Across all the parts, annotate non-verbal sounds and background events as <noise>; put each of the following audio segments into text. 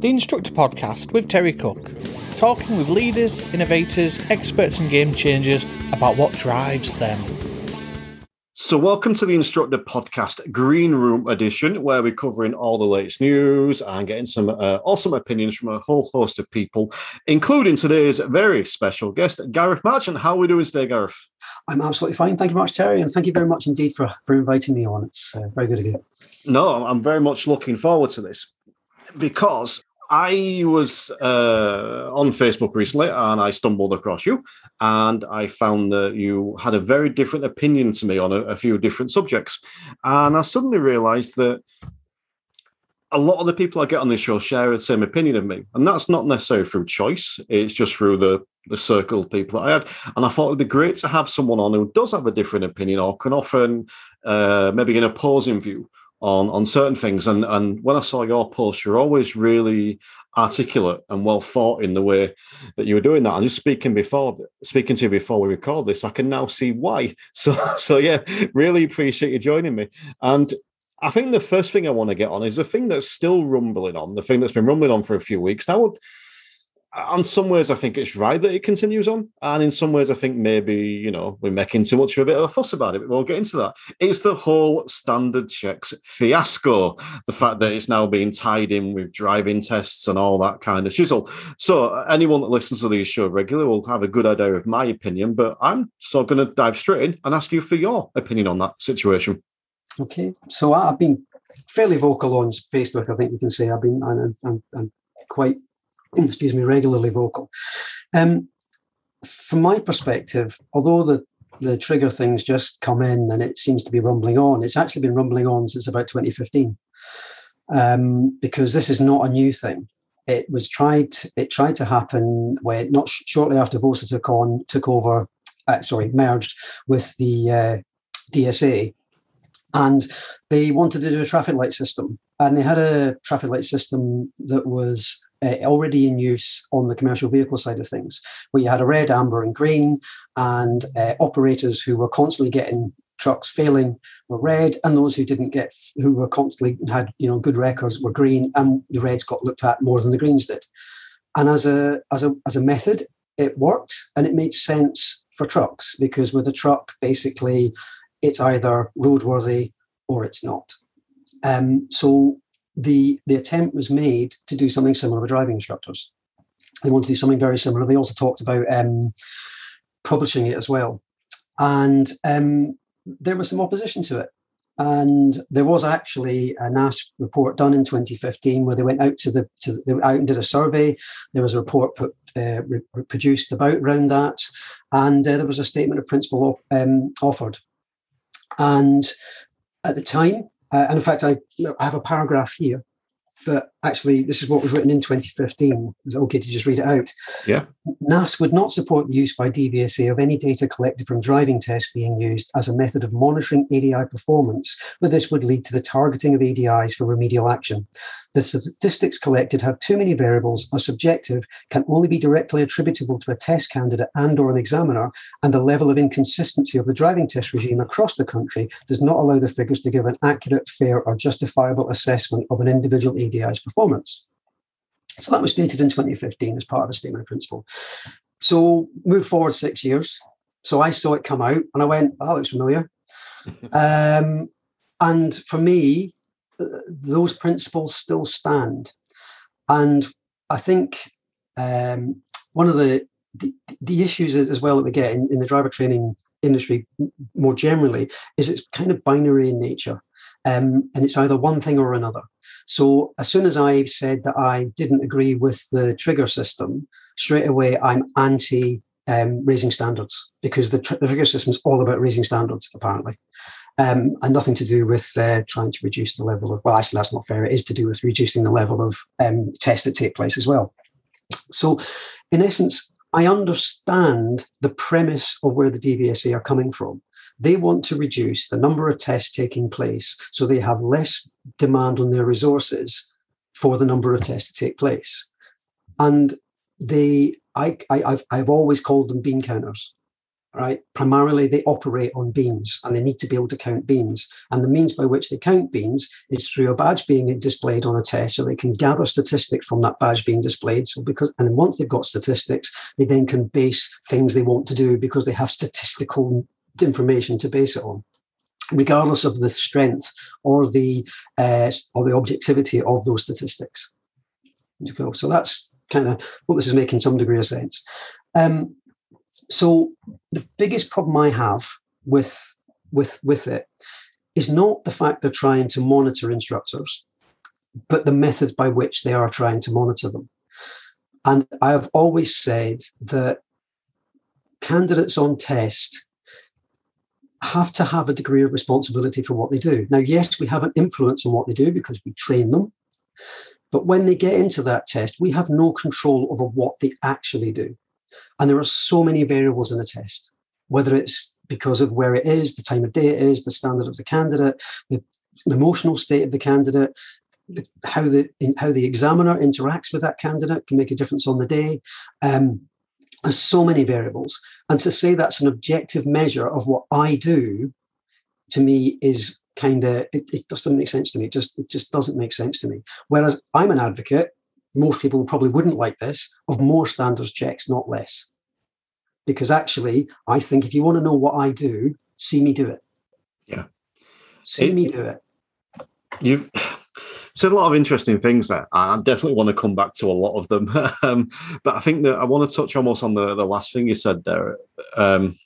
the Instructor Podcast with Terry Cook, talking with leaders, innovators, experts, and game changers about what drives them. So, welcome to the Instructor Podcast Green Room Edition, where we're covering all the latest news and getting some uh, awesome opinions from a whole host of people, including today's very special guest, Gareth Marchant. How are we doing today, Gareth? I'm absolutely fine. Thank you very much, Terry, and thank you very much indeed for, for inviting me on. It's uh, very good of you. No, I'm very much looking forward to this because I was uh, on Facebook recently and I stumbled across you and I found that you had a very different opinion to me on a, a few different subjects. And I suddenly realized that a lot of the people I get on this show share the same opinion of me. And that's not necessarily through choice, it's just through the, the circle of people that I had. And I thought it'd be great to have someone on who does have a different opinion or can often uh, maybe an opposing view on on certain things. And and when I saw your post, you're always really articulate and well thought in the way that you were doing that. And just speaking before speaking to you before we record this, I can now see why. <laughs> So so yeah, really appreciate you joining me. And I think the first thing I want to get on is the thing that's still rumbling on, the thing that's been rumbling on for a few weeks now in some ways, I think it's right that it continues on, and in some ways, I think maybe you know we're making too much of a bit of a fuss about it. But we'll get into that. It's the whole standard checks fiasco. The fact that it's now being tied in with driving tests and all that kind of chisel. So uh, anyone that listens to these show regularly will have a good idea of my opinion. But I'm so going to dive straight in and ask you for your opinion on that situation. Okay, so I've been fairly vocal on Facebook. I think you can say I've been and quite <clears throat> excuse me, regularly vocal. Um, from my perspective, although the the trigger things just come in and it seems to be rumbling on, it's actually been rumbling on since about 2015, um, because this is not a new thing. It was tried. It tried to happen when not sh- shortly after VOSA took on took over. Uh, sorry, merged with the uh, DSA, and they wanted to do a traffic light system, and they had a traffic light system that was uh, already in use on the commercial vehicle side of things, where you had a red, amber, and green, and uh, operators who were constantly getting trucks failing were red, and those who didn't get, who were constantly had you know good records were green, and the reds got looked at more than the greens did. And as a as a as a method, it worked, and it made sense for trucks because with a truck, basically, it's either roadworthy or it's not. Um, so the the attempt was made to do something similar with driving instructors. They wanted to do something very similar. They also talked about um, publishing it as well, and um, there was some opposition to it. And there was actually a NASP report done in 2015 where they went out to the to the, they went out and did a survey. There was a report put, uh, re- produced about around that, and uh, there was a statement of principle um, offered. And at the time, uh, and in fact, I, I have a paragraph here that actually this is what was written in 2015. Is it okay to just read it out? Yeah. NASP would not support the use by DVSA of any data collected from driving tests being used as a method of monitoring ADI performance, but this would lead to the targeting of ADIs for remedial action. The statistics collected have too many variables, are subjective, can only be directly attributable to a test candidate and or an examiner, and the level of inconsistency of the driving test regime across the country does not allow the figures to give an accurate, fair, or justifiable assessment of an individual ADI's performance. So that was stated in 2015 as part of a statement of principle. So move forward six years. So I saw it come out and I went, oh, that looks familiar. <laughs> um, and for me, those principles still stand. And I think um, one of the, the, the issues as well that we get in, in the driver training industry more generally is it's kind of binary in nature, um, and it's either one thing or another. So as soon as I said that I didn't agree with the trigger system, straight away I'm anti um, raising standards because the, tr- the trigger system is all about raising standards apparently um, and nothing to do with uh, trying to reduce the level of, well, actually, that's not fair. It is to do with reducing the level of um, tests that take place as well. So, in essence, I understand the premise of where the DVSA are coming from. They want to reduce the number of tests taking place so they have less demand on their resources for the number of tests to take place. And they, I, I, have I've always called them bean counters right? Primarily, they operate on beans and they need to be able to count beans. And the means by which they count beans is through a badge being displayed on a test so they can gather statistics from that badge being displayed. So, because, and then once they've got statistics, they then can base things they want to do because they have statistical information to base it on. Regardless of the strength or the uh, or the objectivity of those statistics, so that's kind of what this is making some degree of sense. Um, so the biggest problem I have with with with it is not the fact they're trying to monitor instructors, but the methods by which they are trying to monitor them. And I have always said that candidates on test have to have a degree of responsibility for what they do. Now, yes, we have an influence on what they do because we train them. But when they get into that test, we have no control over what they actually do. And there are so many variables in a test, whether it's because of where it is, the time of day it is, the standard of the candidate, the emotional state of the candidate, how the how the examiner interacts with that candidate can make a difference on the day. Um, there's so many variables, and to say that's an objective measure of what I do, to me is kind of it, it just doesn't make sense to me. It just it just doesn't make sense to me. Whereas I'm an advocate most people probably wouldn't like this, of more standards checks, not less. Because actually, I think if you want to know what I do, see me do it. Yeah. See it, me do it. You've said a lot of interesting things there. And I definitely want to come back to a lot of them. <laughs> um, but I think that I want to touch almost on the, the last thing you said there um,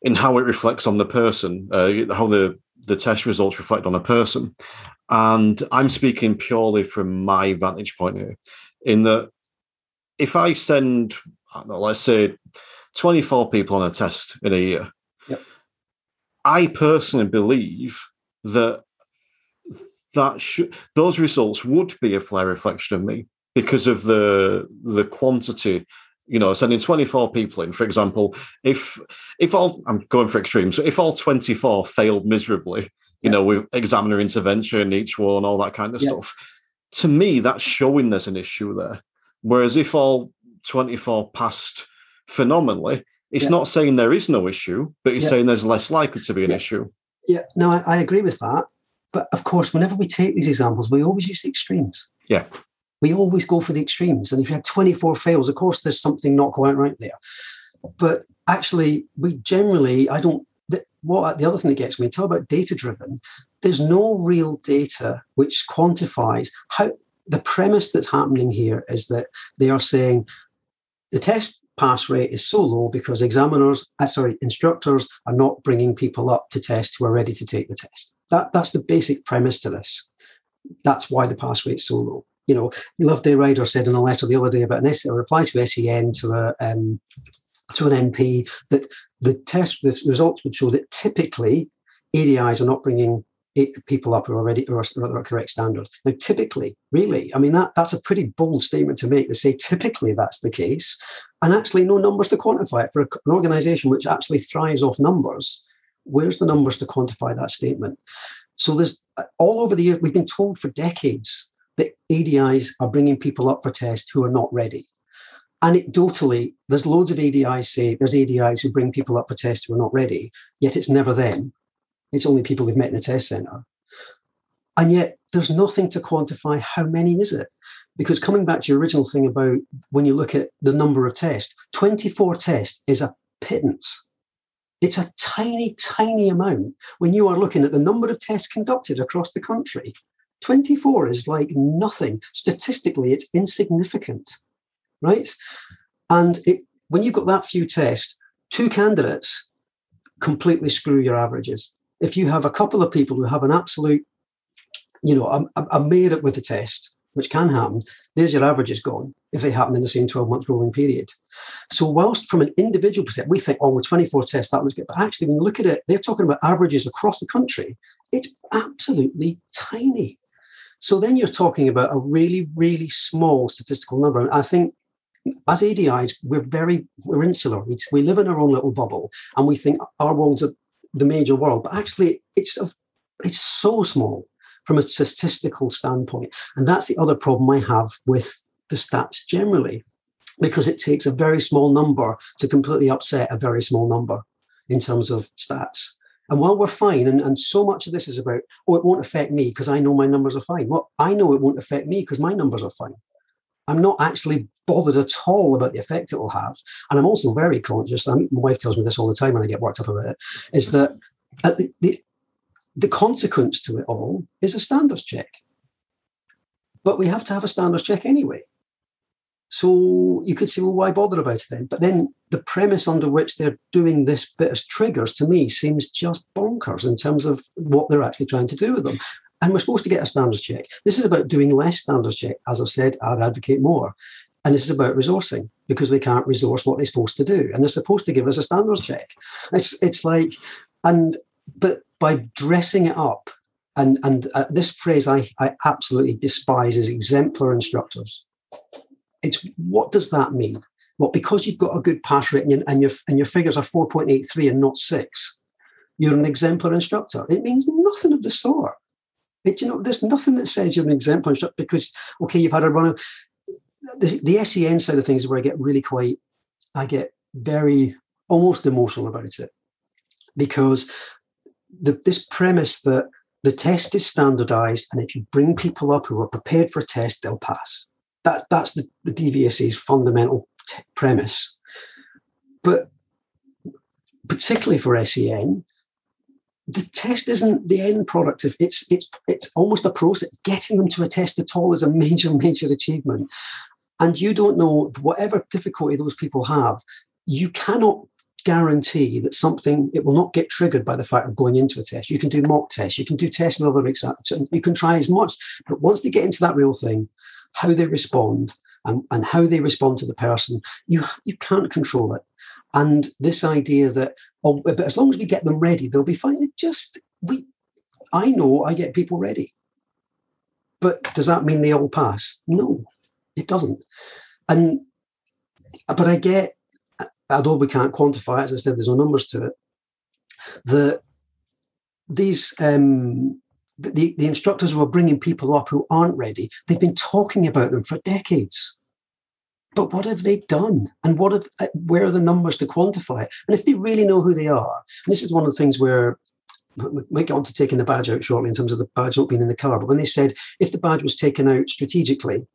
in how it reflects on the person, uh, how the, the test results reflect on a person. And I'm speaking purely from my vantage point here, in that if I send, I know, let's say, 24 people on a test in a year, yep. I personally believe that that should those results would be a fair reflection of me because of the the quantity you know sending 24 people in for example if if all i'm going for extremes if all 24 failed miserably you know, with examiner intervention, each one, all that kind of yeah. stuff. To me, that's showing there's an issue there. Whereas if all 24 passed phenomenally, it's yeah. not saying there is no issue, but it's saying there's less likely to be an issue. Yeah, no, I, I agree with that. But of course, whenever we take these examples, we always use the extremes. Yeah. We always go for the extremes. And if you had 24 fails, of course, there's something not quite right there. But actually, we generally, I don't what the other thing that gets me, talk about data driven, there's no real data which quantifies how the premise that's happening here is that they are saying the test pass rate is so low because examiners, uh, sorry, instructors are not bringing people up to test who are ready to take the test. That, that's the basic premise to this. That's why the pass rate is so low. You know, Loveday Ryder said in a letter the other day about an a reply to SEN to a um, to an MP that the test the results would show that typically ADIs are not bringing people up who are already or are at correct standard. Now, typically, really, I mean that that's a pretty bold statement to make. To say typically that's the case, and actually no numbers to quantify it for an organisation which actually thrives off numbers. Where's the numbers to quantify that statement? So there's all over the year we've been told for decades that ADIs are bringing people up for test who are not ready anecdotally, there's loads of ADIs say there's ADIs who bring people up for tests who are not ready, yet it's never them. It's only people they've met in the test centre. And yet there's nothing to quantify how many is it? Because coming back to your original thing about when you look at the number of tests, 24 tests is a pittance. It's a tiny, tiny amount when you are looking at the number of tests conducted across the country. 24 is like nothing. Statistically, it's insignificant right? And it, when you've got that few tests, two candidates completely screw your averages. If you have a couple of people who have an absolute, you know, a, a made it with the test, which can happen, there's your averages gone if they happen in the same 12 month rolling period. So, whilst from an individual perspective, we think, oh, with 24 tests, that was good. But actually, when you look at it, they're talking about averages across the country. It's absolutely tiny. So, then you're talking about a really, really small statistical number. And I think as ADIs, we're very we're insular. We, we live in our own little bubble, and we think our world's a, the major world. But actually, it's a, it's so small from a statistical standpoint, and that's the other problem I have with the stats generally. because it takes a very small number to completely upset a very small number in terms of stats. And while we're fine, and, and so much of this is about, oh, it won't affect me because I know my numbers are fine. Well, I know it won't affect me because my numbers are fine. I'm not actually bothered at all about the effect it will have. And I'm also very conscious, I mean, my wife tells me this all the time when I get worked up about it, is that the, the, the consequence to it all is a standards check. But we have to have a standards check anyway. So you could say, well, why bother about it then? But then the premise under which they're doing this bit as triggers to me seems just bonkers in terms of what they're actually trying to do with them. And we're supposed to get a standards check. This is about doing less standards check. As I've said, I'd advocate more. And this is about resourcing because they can't resource what they're supposed to do. And they're supposed to give us a standards check. It's it's like, and but by dressing it up, and and uh, this phrase I, I absolutely despise is exemplar instructors it's what does that mean? Well, because you've got a good pass rating and, and your and your figures are 4.83 and not six, you're an exemplar instructor. It means nothing of the sort. It, you know, there's nothing that says you're an exemplar instructor because okay, you've had a run of the, the SEN side of things is where I get really quite, I get very almost emotional about it because the, this premise that the test is standardized and if you bring people up who are prepared for a test, they'll pass. That, that's the, the DVSA's fundamental t- premise. But particularly for SEN, the test isn't the end product of it's it's it's almost a process. Getting them to a test at all is a <laughs> major, major achievement. And you don't know whatever difficulty those people have, you cannot guarantee that something it will not get triggered by the fact of going into a test. You can do mock tests, you can do tests with other exams, you can try as much, but once they get into that real thing, how they respond and, and how they respond to the person, you you can't control it. And this idea that oh, but as long as we get them ready, they'll be fine. It just we I know I get people ready. But does that mean they all pass? No, it doesn't. And but I get, although we can't quantify it, as I said, there's no numbers to it, that these um, the, the instructors who are bringing people up who aren't ready, they've been talking about them for decades. But what have they done? And what have, uh, where are the numbers to quantify it? And if they really know who they are, and this is one of the things where we might get on to taking the badge out shortly in terms of the badge not being in the car. But when they said if the badge was taken out strategically,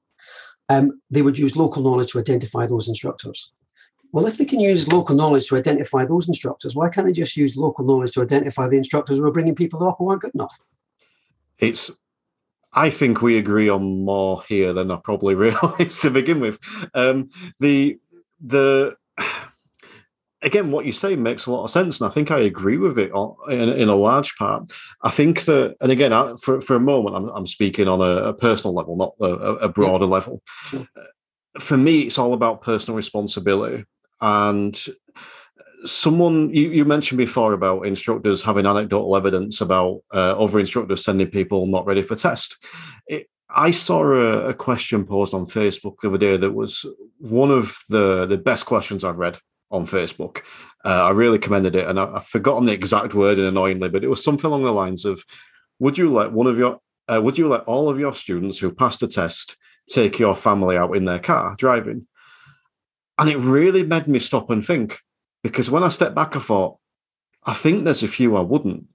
um, they would use local knowledge to identify those instructors. Well, if they can use local knowledge to identify those instructors, why can't they just use local knowledge to identify the instructors who are bringing people up who aren't good enough? it's I think we agree on more here than I probably <laughs> realised to begin with. Um, the the again, what you say makes a lot of sense, and I think I agree with it in, in a large part. I think that, and again, I, for for a moment, I'm, I'm speaking on a, a, personal level, not a, a broader yeah. level. For me, it's all about personal responsibility, and someone you, you mentioned before about instructors having anecdotal evidence about uh, other instructors sending people not ready for test. It, I saw a, a, question posed on Facebook the other day that was one of the the best questions I've read on Facebook. Uh, I really commended it, and I, have forgotten the exact word and annoyingly, but it was something along the lines of, "Would you let one of your uh, would you let all of your students who passed a test take your family out in their car driving?" And it really made me stop and think because when I stepped back, I thought, I think there's a few I wouldn't.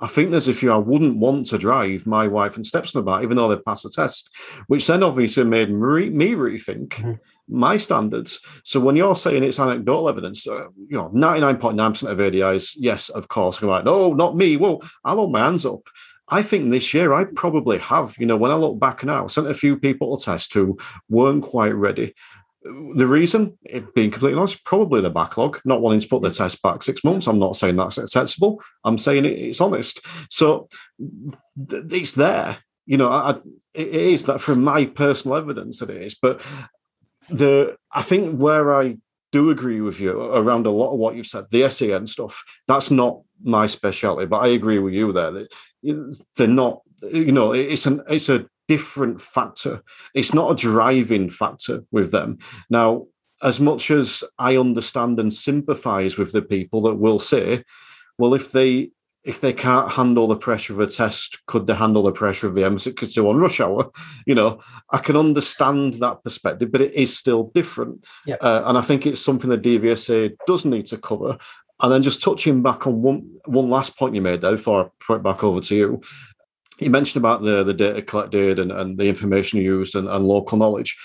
I think there's a few I wouldn't want to drive my wife and stepson about, even though they've passed the test, which then obviously made me, me rethink mm-hmm. my standards. So when you're saying it's anecdotal evidence, uh, you know, 99.9% of ADIs, yes, of course, I'm like, no, not me. Well, I'll hold my hands up. I think this year I probably have. You know, when I look back now, I sent a few people to test who weren't quite ready. The reason, if being completely honest, probably the backlog, not wanting to put the test back six months. I'm not saying that's acceptable. I'm saying it's honest. So it's there. You know, I, it is that from my personal evidence that it is. But the I think where I do agree with you around a lot of what you've said, the SEN stuff, that's not my specialty. But I agree with you there that they're not. You know, it's an it's a different factor. It's not a driving factor with them. Now, as much as I understand and sympathize with the people that will say, well, if they if they can't handle the pressure of a test, could they handle the pressure of the M62 on rush hour? <laughs> You know, I can understand that perspective, but it is still different. Yep. Uh, and I think it's something the DVSA does need to cover. And then just touching back on one one last point you made there before I throw it back over to you. You mentioned about the, the data collected and, and the information used and, and local knowledge.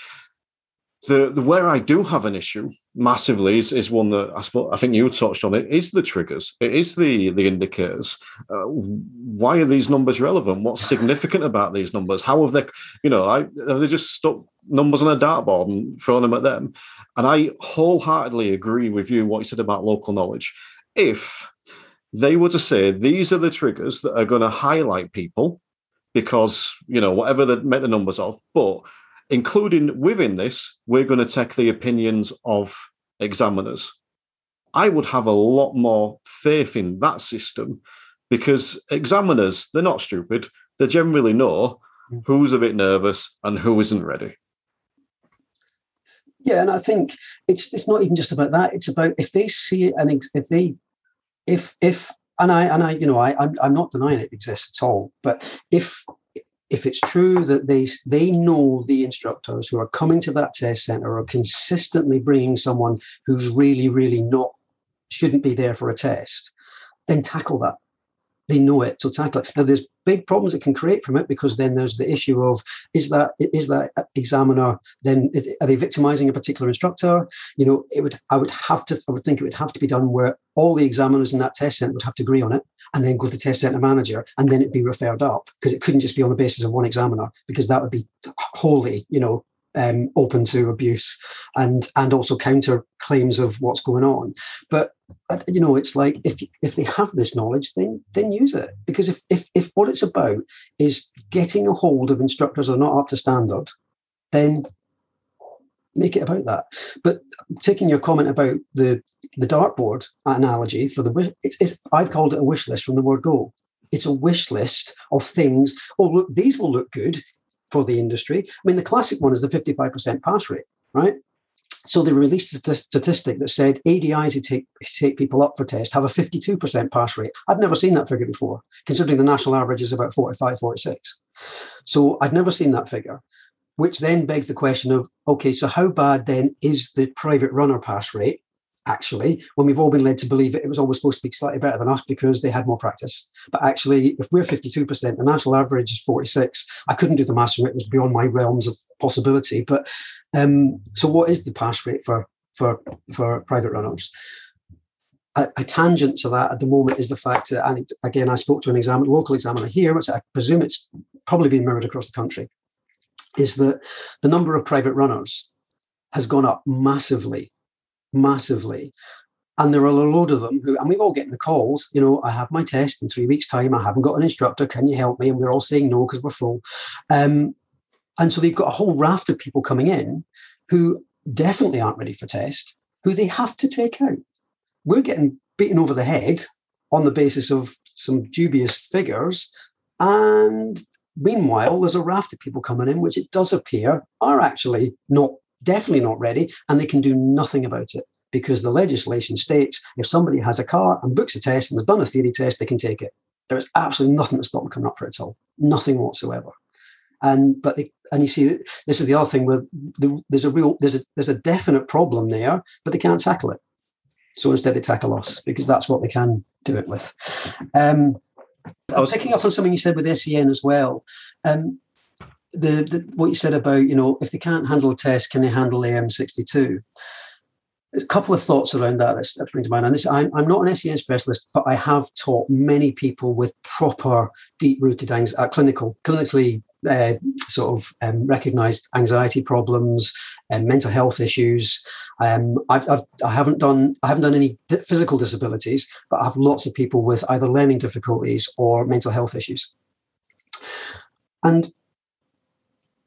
The, the where I do have an issue massively is, is one that I suppose I think you touched on it is the triggers. It is the the indicators. Uh, why are these numbers relevant? What's <laughs> significant about these numbers? How have they, you know, I, have they just stuck numbers on a dartboard and thrown them at them? And I wholeheartedly agree with you what you said about local knowledge. If they were to say these are the triggers that are going to highlight people because you know whatever they make the numbers of, but including within this, we're going to take the opinions of examiners. I would have a lot more faith in that system because examiners, they're not stupid. They generally know mm. who's a bit nervous and who isn't ready. Yeah, and I think it's it's not even just about that. It's about if they see it and if they if if and I and I you know I I'm, I'm not denying it exists at all. But if if it's true that they they know the instructors who are coming to that test center are consistently bringing someone who's really really not shouldn't be there for a test, then tackle that. They know it, so tackle it. Now, there's big problems it can create from it because then there's the issue of is that is that examiner then are they victimizing a particular instructor? You know, it would I would have to I would think it would have to be done where all the examiners in that test center would have to agree on it, and then go to test center manager, and then it'd be referred up because it couldn't just be on the basis of one examiner because that would be wholly you know um, open to abuse and and also counter claims of what's going on. But you know, it's like if if they have this knowledge, then then use it because if if if what it's about is getting a hold of instructors who are not up to standard, then make it about that. But taking your comment about the the dartboard analogy for the it's, it's I've called it a wish list from the word go. It's a wish list of things. Oh, look, these will look good for the industry. I mean, the classic one is the 55% pass rate, right? So they released a statistic that said ADIs who take, take people up for test have a 52% pass rate. I've never seen that figure before, considering the national average is about 45, 46. So I'd never seen that figure, which then begs the question of, okay, so how bad then is the private runner pass rate? Actually, when we've all been led to believe it, it was always supposed to be slightly better than us because they had more practice. But actually, if we're 52%, the national average is 46. I couldn't do the maths it; it was beyond my realms of possibility. But um, so what is the pass rate for for for private runners? A, tangent to that at the moment is the fact that, and again, I spoke to an examiner, local examiner here, which I presume it's probably been mirrored across the country, is that the number of private runners has gone up massively massively. And there are a load of them who, and we've all getting the calls, you know, I have my test in three weeks' time. I haven't got an instructor. Can you help me? And we're all saying no because we're full. Um, and so they've got a whole raft of people coming in who definitely aren't ready for test, who they have to take out. We're getting beaten over the head on the basis of some dubious figures. And meanwhile, there's a raft of people coming in, which it does appear are actually not definitely not ready, and they can do nothing about it because the legislation states if somebody has a car and books a test and has done a theory test, they can take it. There is absolutely nothing to stop them coming up for it at all, nothing whatsoever. And but they, and you see, this is the other thing where there's a real there's a there's a definite problem there, but they can't tackle it. So instead, they tackle us because that's what they can do it with. Um, I was picking up on something you said with SEN as well. Um, the, the, what you said about you know if they can't handle a test, can they handle AM62? a couple of thoughts around that that spring to mind. And this, I'm, I'm not an SEN specialist, but I have taught many people with proper, deep-rooted uh, clinical, clinically uh, sort of um, recognized anxiety problems and mental health issues. Um, I've, I've, I haven't done I haven't done any physical disabilities, but I have lots of people with either learning difficulties or mental health issues. And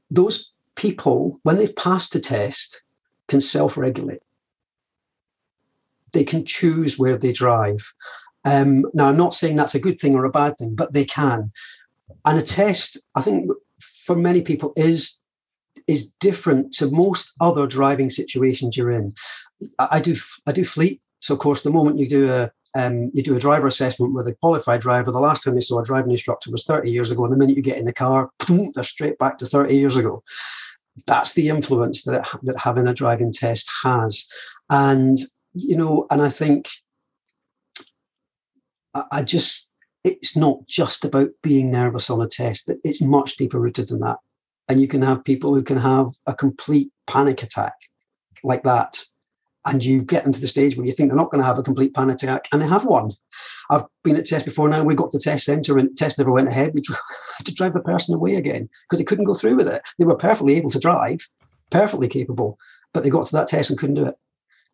those people, when they've passed the test, can self regulate. They can choose where they drive. Um, now, I'm not saying that's a good thing or a bad thing, but they can. And a test, I think, for many people is is different to most other driving situations you're in. I, I do I do fleet. So, of course, the moment you do a um, you do a driver assessment with a qualified driver. The last time they saw a driving instructor was 30 years ago. And the minute you get in the car, <clears throat> they're straight back to 30 years ago. That's the influence that, it, that having a driving test has. And, you know, and I think I, I just, it's not just about being nervous on a test, it's much deeper rooted than that. And you can have people who can have a complete panic attack like that and you get them to the stage where you think they're not going to have a complete panic attack and they have one. I've been at tests before now. We got to the test centre and test never went ahead. We <laughs> had to drive the person away again because they couldn't go through with it. They were perfectly able to drive, perfectly capable, but they got to that test and couldn't do it.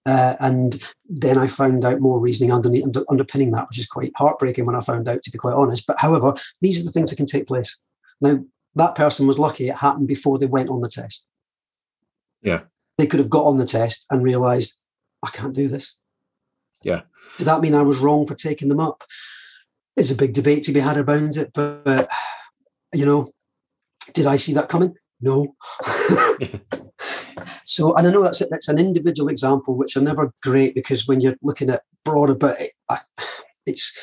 Uh, and then I found out more reasoning underneath, under, underpinning that, which is quite heartbreaking when I found out, to be quite honest. But however, these are the things that can take place. Now, that person was lucky it happened before they went on the test. Yeah they could have got on the test and realized, I can't do this. Yeah. Did that mean I was wrong for taking them up? It's a big debate to be had around it, but, you know, did I see that coming? No. <laughs> so, and I know that's that's an individual example, which are never great because when you're looking at broader, but it, it's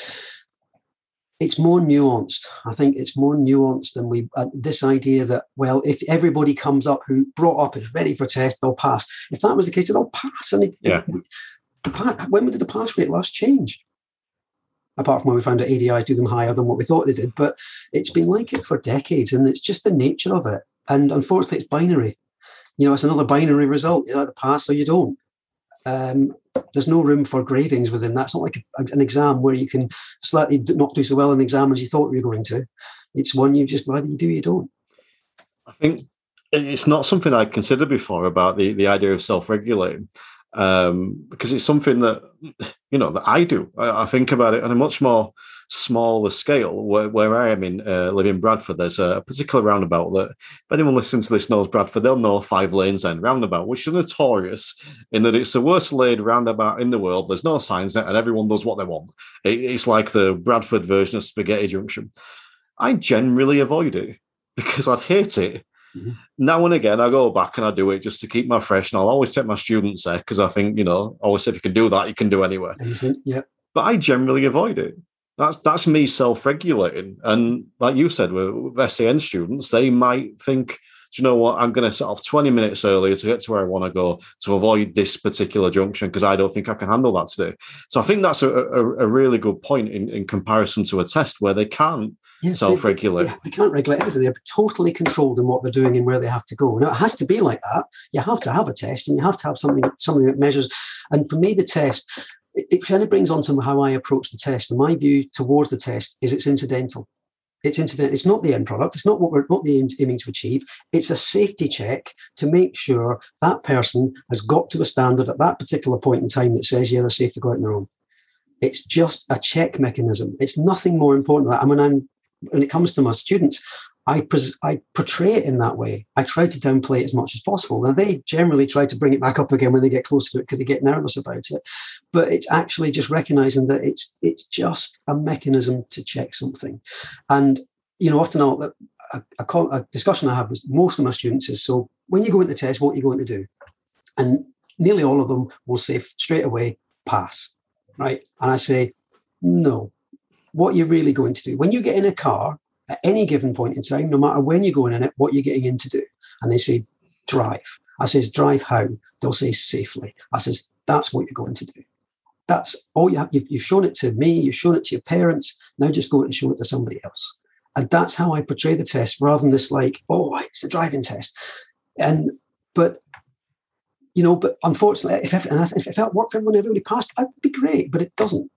it's more nuanced. I think it's more nuanced than we. Uh, this idea that well, if everybody comes up who brought up is ready for test, they'll pass. If that was the case, they'll pass. And it, yeah. It, the, when did the pass rate last change? Apart from when we found that ADIs do them higher than what we thought they did, but it's been like it for decades, and it's just the nature of it. And unfortunately, it's binary. You know, it's another binary result. You either pass or you don't. Um, there's no room for gradings within that. It's not like an exam where you can slightly not do so well in the exam as you thought you were going to. It's one you just either you do, you don't. I think it's not something I'd considered before about the the idea of self regulating. Um, because it's something that you know that I do. I, I think about it on a much more smaller scale where, where I am in uh, live in Bradford, there's a particular roundabout that if anyone listens to this knows Bradford, they'll know Five Lane Ends roundabout, which is notorious in that it's the worst laid roundabout in the world. There's no signs there, and everyone does what they want. It, it's like the Bradford version of Spaghetti Junction. I generally avoid it <laughs> because I'd hate it. Mm-hmm. Now and again, I go back and I do it just to keep my fresh, and I'll always take my students there because I think you know, always if you can do that, you can do anywhere. Yeah. But I generally avoid it that's that's me self-regulating. And like you said, with, with SEN students, they might think, do you know what? I'm going to set off 20 minutes earlier to get to where I want to go to avoid this particular junction because I don't think I can handle that today. So I think that's a, a, a really good point in, in comparison to a test where they can't yeah, self-regulate. They, they, they, can't regulate everything. They're totally controlled in what they're doing and where they have to go. Now it has to be like that. You have to have a test and you have to have something something that measures. And for me, the test it, kind of brings on to how I approach the test. And my view towards the test is it's incidental. It's incidental. It's not the end product. It's not what we're not the aiming to achieve. It's a safety check to make sure that person has got to a standard at that particular point in time that says, yeah, they're safe to go out on their own. It's just a check mechanism. It's nothing more important. And when I'm when it comes to my students, I, pres- I portray it in that way. I try to downplay it as much as possible. Now, they generally try to bring it back up again when they get close to it because they get nervous about it. But it's actually just recognizing that it's it's just a mechanism to check something. And, you know, often I'll, a, a, a discussion I have with most of my students is so when you go into the test, what are you going to do? And nearly all of them will say straight away, pass. Right. And I say, no. What you're really going to do when you get in a car, at any given point in time, no matter when you're going in it, what you're getting in to do. And they say, drive. I says, drive how? They'll say safely. I says, that's what you're going to do. That's all you have. You've, shown it to me, you've shown it to your parents. Now just go and show it to somebody else. And that's how I portray the test rather than this like, oh, it's a driving test. And, but, you know, but unfortunately, if, if, if worked for everyone, everybody passed, that'd be great, but it doesn't.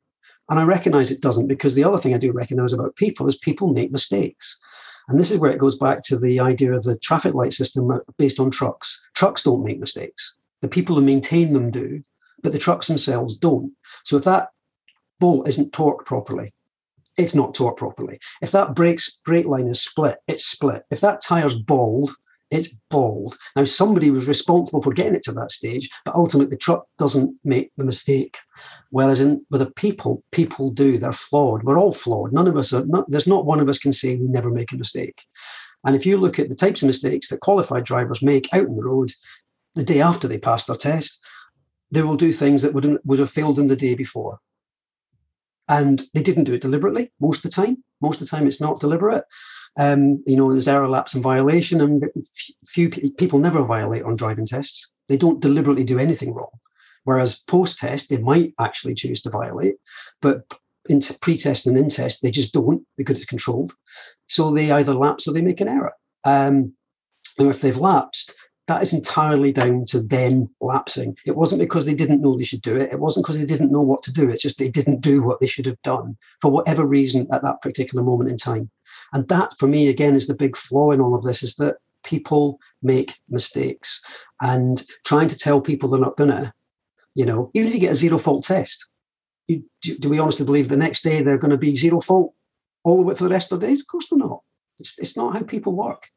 And I recognize it doesn't because the other thing I do recognize about people is people make mistakes. And this is where it goes back to the idea of the traffic light system based on trucks. Trucks don't make mistakes. The people who maintain them do, but the trucks themselves don't. So if that bolt isn't torqued properly, it's not torqued properly. If that brakes brake line is split, it's split. If that tire's bald, it's bald. Now, somebody was responsible for getting it to that stage, but ultimately the truck doesn't make the mistake. Whereas in with the people, people do. They're flawed. We're all flawed. None of us are. Not, there's not one of us can say we never make a mistake. And if you look at the types of mistakes that qualified drivers make out on the road, the day after they pass their test, they will do things that would would have failed them the day before. And they didn't do it deliberately most of the time. Most of the time, it's not deliberate. Um, you know, there's error lapse and violation, and few people never violate on driving tests. They don't deliberately do anything wrong. Whereas post test, they might actually choose to violate, but in pre-test and in-test, they just don't because it's controlled. So they either lapse or they make an error. Um, and if they've lapsed, that is entirely down to them lapsing. It wasn't because they didn't know they should do it. It wasn't because they didn't know what to do. It's just they didn't do what they should have done for whatever reason at that particular moment in time. And that, for me, again, is the big flaw in all of this: is that people make mistakes, and trying to tell people they're not gonna, you know, even if you get a zero fault test, you, do, do we honestly believe the next day they're going to be zero fault all the way for the rest of the days? Of course they're not. It's, it's not how people work.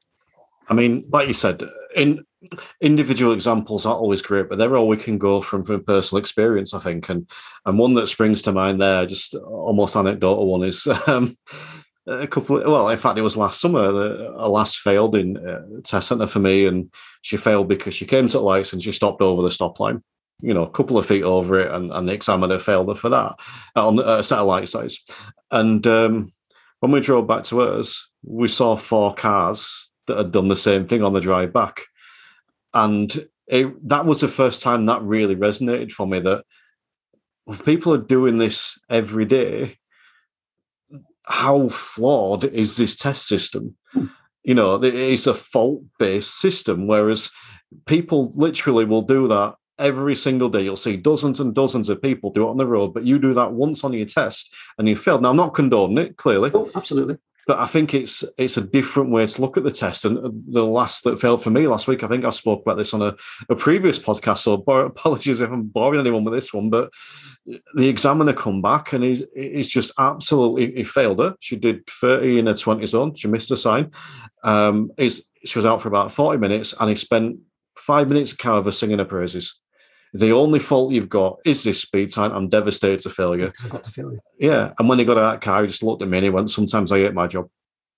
I mean, like you said, in individual examples are always great, but they're all we can go from from personal experience, I think. And and one that springs to mind there, just almost anecdotal one, is um, a couple. Of, well, in fact, it was last summer. A lass failed in uh, test centre for me, and she failed because she came to the lights and she stopped over the stop line you know, a couple of feet over it, and, and the examiner failed her for that on the uh, satellite site. And um, when we drove back to us, we saw four cars that had done the same thing on the drive back, and it, that was the first time that really resonated for me. That people are doing this every day. How flawed is this test system? Hmm. You know, it's a fault-based system, whereas people literally will do that every single day. You'll see dozens and dozens of people do it on the road, but you do that once on your test and you failed. Now, I'm not condoning it, clearly. Oh, absolutely. But I think it's it's a different way to look at the test. And the last that failed for me last week, I think I spoke about this on a, a previous podcast. So <laughs> apologies if I'm boring anyone with this one, but the examiner come back and he's, he's just absolutely he failed her. She did 30 in a 20 zone. She missed a sign. Um, she was out for about 40 minutes and he spent five minutes of Carver singing her praises. The only fault you've got is this speed time. I'm devastated to fail you. I got to fail you. Yeah. And when he got out of that car, he just looked at me and he went, Sometimes I hate my job.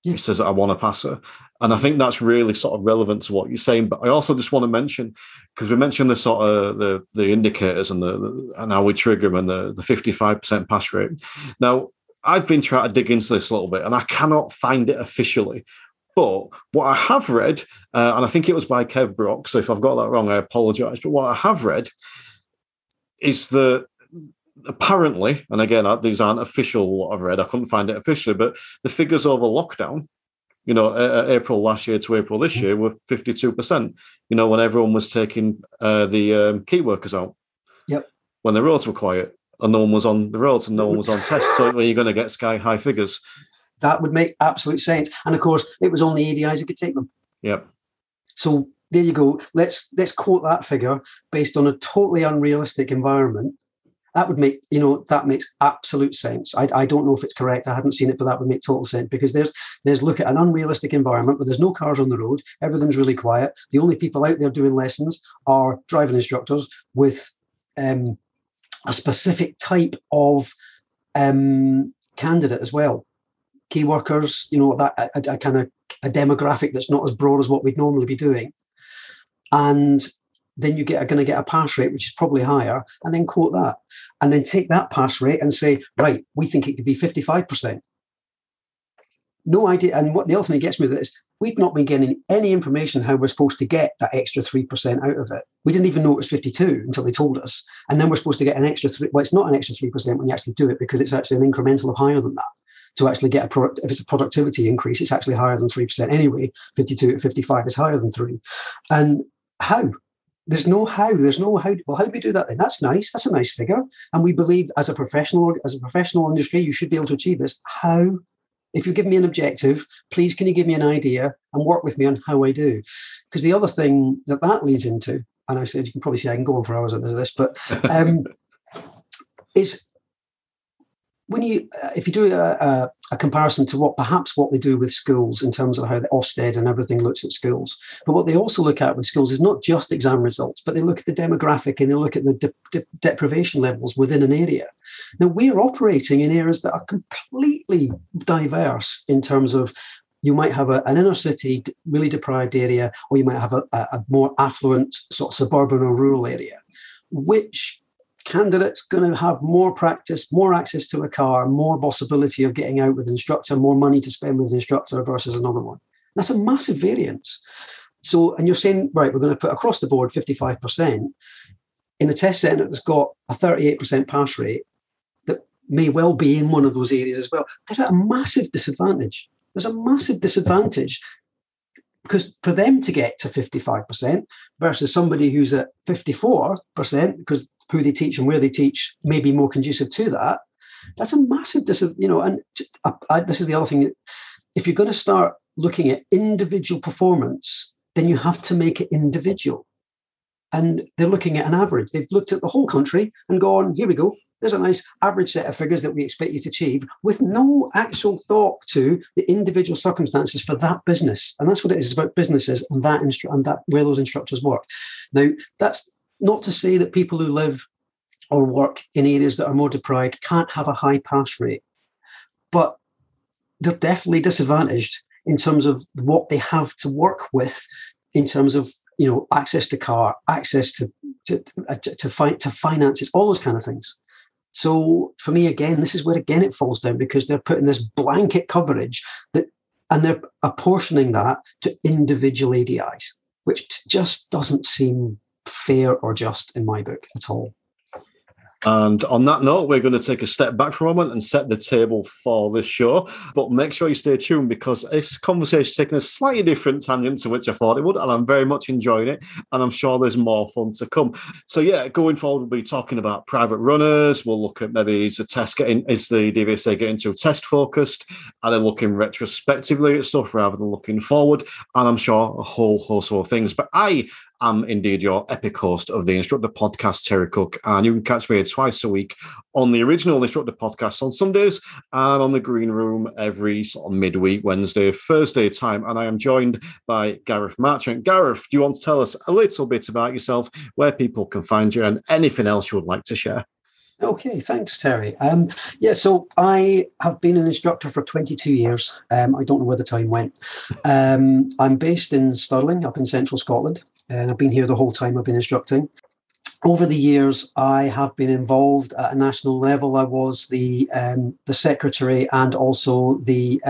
Yeah. He says I want to pass her. And I think that's really sort of relevant to what you're saying. But I also just want to mention, because we mentioned the sort of the the indicators and the, the and how we trigger them and the, the 55% pass rate. Now, I've been trying to dig into this a little bit and I cannot find it officially. But what I have read, uh, and I think it was by Kev Brock, so if I've got that wrong, I apologize. But what I have read is that apparently, and again, these aren't official what I've read, I couldn't find it officially, but the figures over lockdown, you know, uh, April last year to April this year were 52%, you know, when everyone was taking uh, the um, key workers out. Yep. When the roads were quiet and no one was on the roads and no one was on tests. So you're going to get sky high figures. That would make absolute sense. And of course, it was only ADIs who could take them. Yep. So there you go. Let's let's quote that figure based on a totally unrealistic environment. That would make you know that makes absolute sense. I, I don't know if it's correct. I haven't seen it, but that would make total sense because there's there's look at an unrealistic environment where there's no cars on the road. Everything's really quiet. The only people out there doing lessons are driving instructors with um, a specific type of um, candidate as well key workers, you know, that a, a kind of a demographic that's not as broad as what we'd normally be doing. And then you get are going to get a pass rate which is probably higher, and then quote that, and then take that pass rate and say, right, we think it could be fifty five percent. No idea. And what the other thing that gets me this, we've not been getting any information how we're supposed to get that extra three percent out of it. We didn't even know it was fifty two until they told us, and then we're supposed to get an extra three. Well, it's not an extra three percent when you actually do it because it's actually an incremental of higher than that to actually get a product. If it's a productivity increase, it's actually higher than 3% anyway. 52 to 55 is higher than three. And how? There's no how. There's no how. Well, how do we do that then? That's nice. That's a nice figure. And we believe as a professional, as a professional industry, you should be able to achieve this. How? If you give me an objective, please can you give me an idea and work with me on how I do? Because the other thing that that leads into, and I said you can probably see I can go on for hours on this, but um, <laughs> is when you uh, if you do a, a, a, comparison to what perhaps what they do with schools in terms of how the Ofsted and everything looks at schools, but what they also look at with schools is not just exam results, but they look at the demographic and they look at the de- de- deprivation levels within an area. Now we're operating in areas that are completely diverse in terms of you might have a, an inner city really deprived area, or you might have a, a more affluent sort of suburban or rural area, which candidate's going to have more practice, more access to a car, more possibility of getting out with an instructor, more money to spend with an instructor versus another one. That's a massive variance. So, and you're saying, right, we're going to put across the board 55% in a test centre that's got a 38% pass rate that may well be in one of those areas as well. They're at a massive disadvantage. There's a massive disadvantage because for them to get to 55% versus somebody who's at 54%, because who they teach and where they teach may be more conducive to that, that's a massive dis- you know, and this is the other thing if you're going to start looking at individual performance, then you have to make it individual. And they're looking at an average. They've looked at the whole country and gone, here we go. There's a nice average set of figures that we expect you to achieve with no actual thought to the individual circumstances for that business. And that's what it is about businesses and that instru- and that where those instructors work. Now, that's not to say that people who live or work in areas that are more deprived can't have a high pass rate, but they're definitely disadvantaged in terms of what they have to work with in terms of you know access to car access to to uh, to, to, fi- to finances all those kind of things so for me again this is where again it falls down because they're putting this blanket coverage that and they're apportioning that to individual adis which just doesn't seem fair or just in my book at all and on that note, we're going to take a step back for a moment and set the table for this show. But make sure you stay tuned because this conversation is taking a slightly different tangent to which I thought it would. And I'm very much enjoying it. And I'm sure there's more fun to come. So, yeah, going forward, we'll be talking about private runners. We'll look at maybe is the test getting, is the DVSA getting too test focused? And then looking retrospectively at stuff rather than looking forward. And I'm sure a whole host of things. But I am indeed your epic host of the Instructor Podcast, Terry Cook. And you can catch me twice a week on the original Instructor Podcast on Sundays and on the Green Room every sort of midweek, Wednesday, Thursday time. And I am joined by Gareth Marchant. Gareth, do you want to tell us a little bit about yourself, where people can find you, and anything else you would like to share? Okay, thanks, Terry. Um, yeah, so I have been an instructor for 22 years. Um, I don't know where the time went. Um, I'm based in Stirling, up in central Scotland and I've been here the whole time I've been instructing. Over the years, I have been involved at a national level. I was the um, the secretary and also the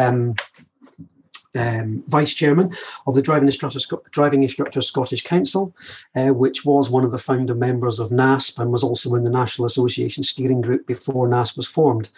um, vice chairman of the Driving Instructors, Driving Scottish Council, uh, which was one of the founder members of NASP and was also in the National Association Steering Group before NASP was formed.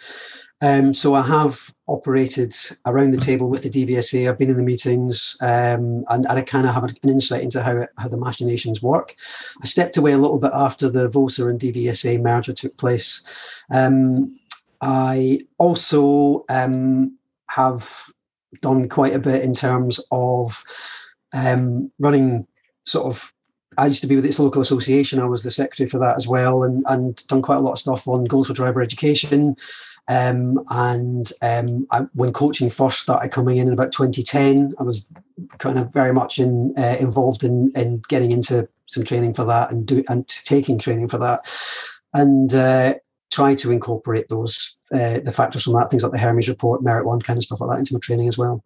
Um, so I have operated around the table with the DVSA. I've been in the meetings, um, and, and, I kind of have an insight into how how the machinations work. I stepped away a little bit after the VOSA and DVSA merger took place. Um, I also um, have done quite a bit in terms of um, running sort of I used to be with its local association. I was the secretary for that as well, and and done quite a lot of stuff on goals for driver education. Um, and um, I, when coaching first started coming in in about 2010, I was kind of very much in, uh, involved in, in getting into some training for that and do and taking training for that, and uh, try to incorporate those uh, the factors from that, things like the Hermes report, Merit One, kind of stuff like that into my training as well.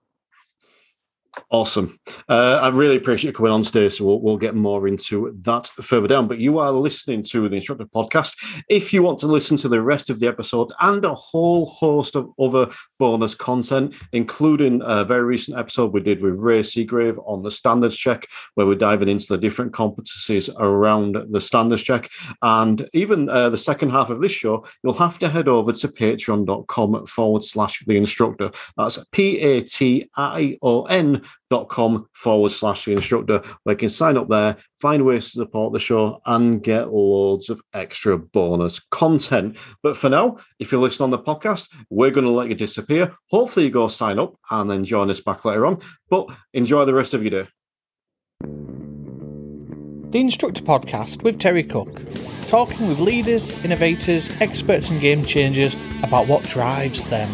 Awesome. Uh, I really appreciate you coming on today. So we'll, we'll get more into that further down. But you are listening to the Instructor Podcast. If you want to listen to the rest of the episode and a whole host of other bonus content, including a very recent episode we did with Ray Seagrave on the standards check, where we're diving into the different competencies around the standards check. And even uh, the second half of this show, you'll have to head over to patreon.com forward slash the instructor. That's P A T I O N dot com forward slash the instructor. Where you can sign up there find ways to support the show and get loads of extra bonus content. But for now if you're listening on the podcast we're going to let you disappear. Hopefully you go sign up and then join us back later on but enjoy the rest of your day. The instructor podcast with terry cook talking with leaders innovators experts and game changers about what drives them